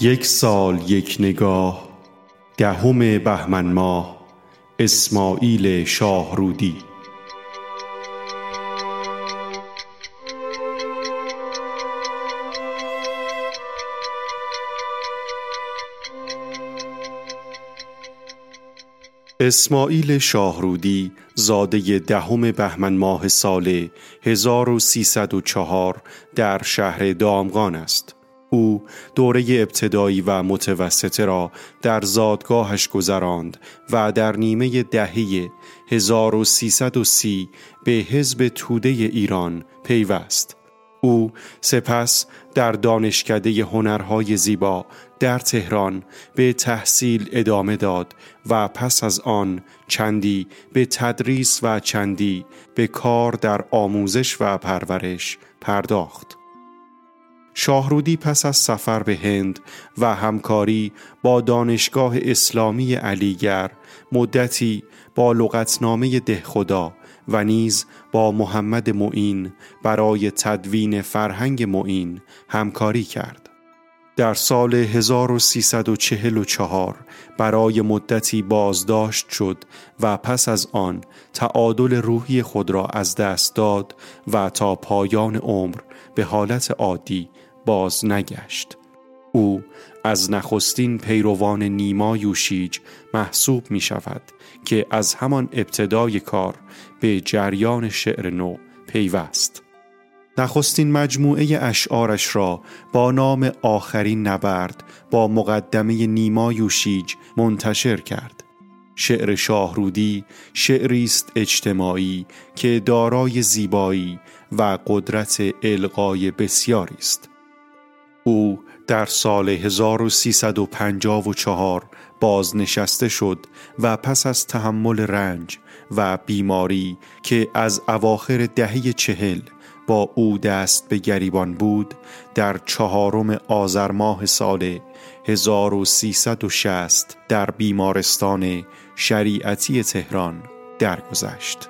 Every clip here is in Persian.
یک سال یک نگاه دهم بهمن ماه اسماعیل شاهرودی اسماعیل شاهرودی زاده دهم بهمن ماه سال 1304 در شهر دامغان است. او دوره ابتدایی و متوسطه را در زادگاهش گذراند و در نیمه دهه 1330 به حزب توده ایران پیوست. او سپس در دانشکده هنرهای زیبا در تهران به تحصیل ادامه داد و پس از آن چندی به تدریس و چندی به کار در آموزش و پرورش پرداخت. شاهرودی پس از سفر به هند و همکاری با دانشگاه اسلامی علیگر مدتی با لغتنامه دهخدا و نیز با محمد معین برای تدوین فرهنگ معین همکاری کرد. در سال 1344 برای مدتی بازداشت شد و پس از آن تعادل روحی خود را از دست داد و تا پایان عمر به حالت عادی باز نگشت. او از نخستین پیروان نیما یوشیج محسوب می شود که از همان ابتدای کار به جریان شعر نو پیوست. نخستین مجموعه اشعارش را با نام آخرین نبرد با مقدمه نیما یوشیج منتشر کرد. شعر شاهرودی شعری است اجتماعی که دارای زیبایی و قدرت القای بسیاری است. او در سال 1354 بازنشسته شد و پس از تحمل رنج و بیماری که از اواخر دهه چهل با او دست به گریبان بود در چهارم آذر ماه سال 1360 در بیمارستان شریعتی تهران درگذشت.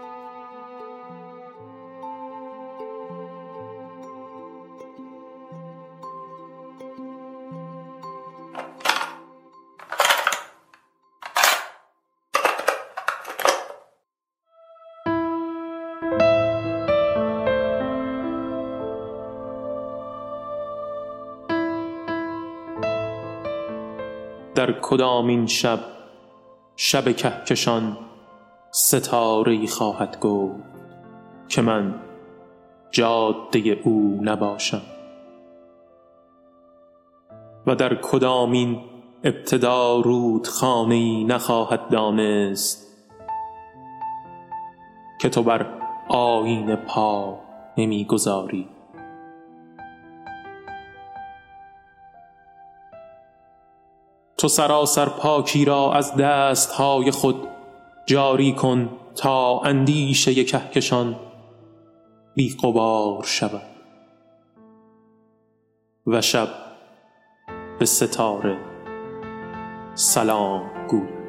در کدامین شب شب کهکشان ستاره خواهد گفت که من جاده او نباشم. و در کدامین ابتدا رود خانه نخواهد دانست که تو بر آیین پا نمی‌گذاری. تو سراسر پاکی را از دستهای خود جاری کن تا اندیشه کهکشان بی قبار شود و شب به ستاره سلام گوی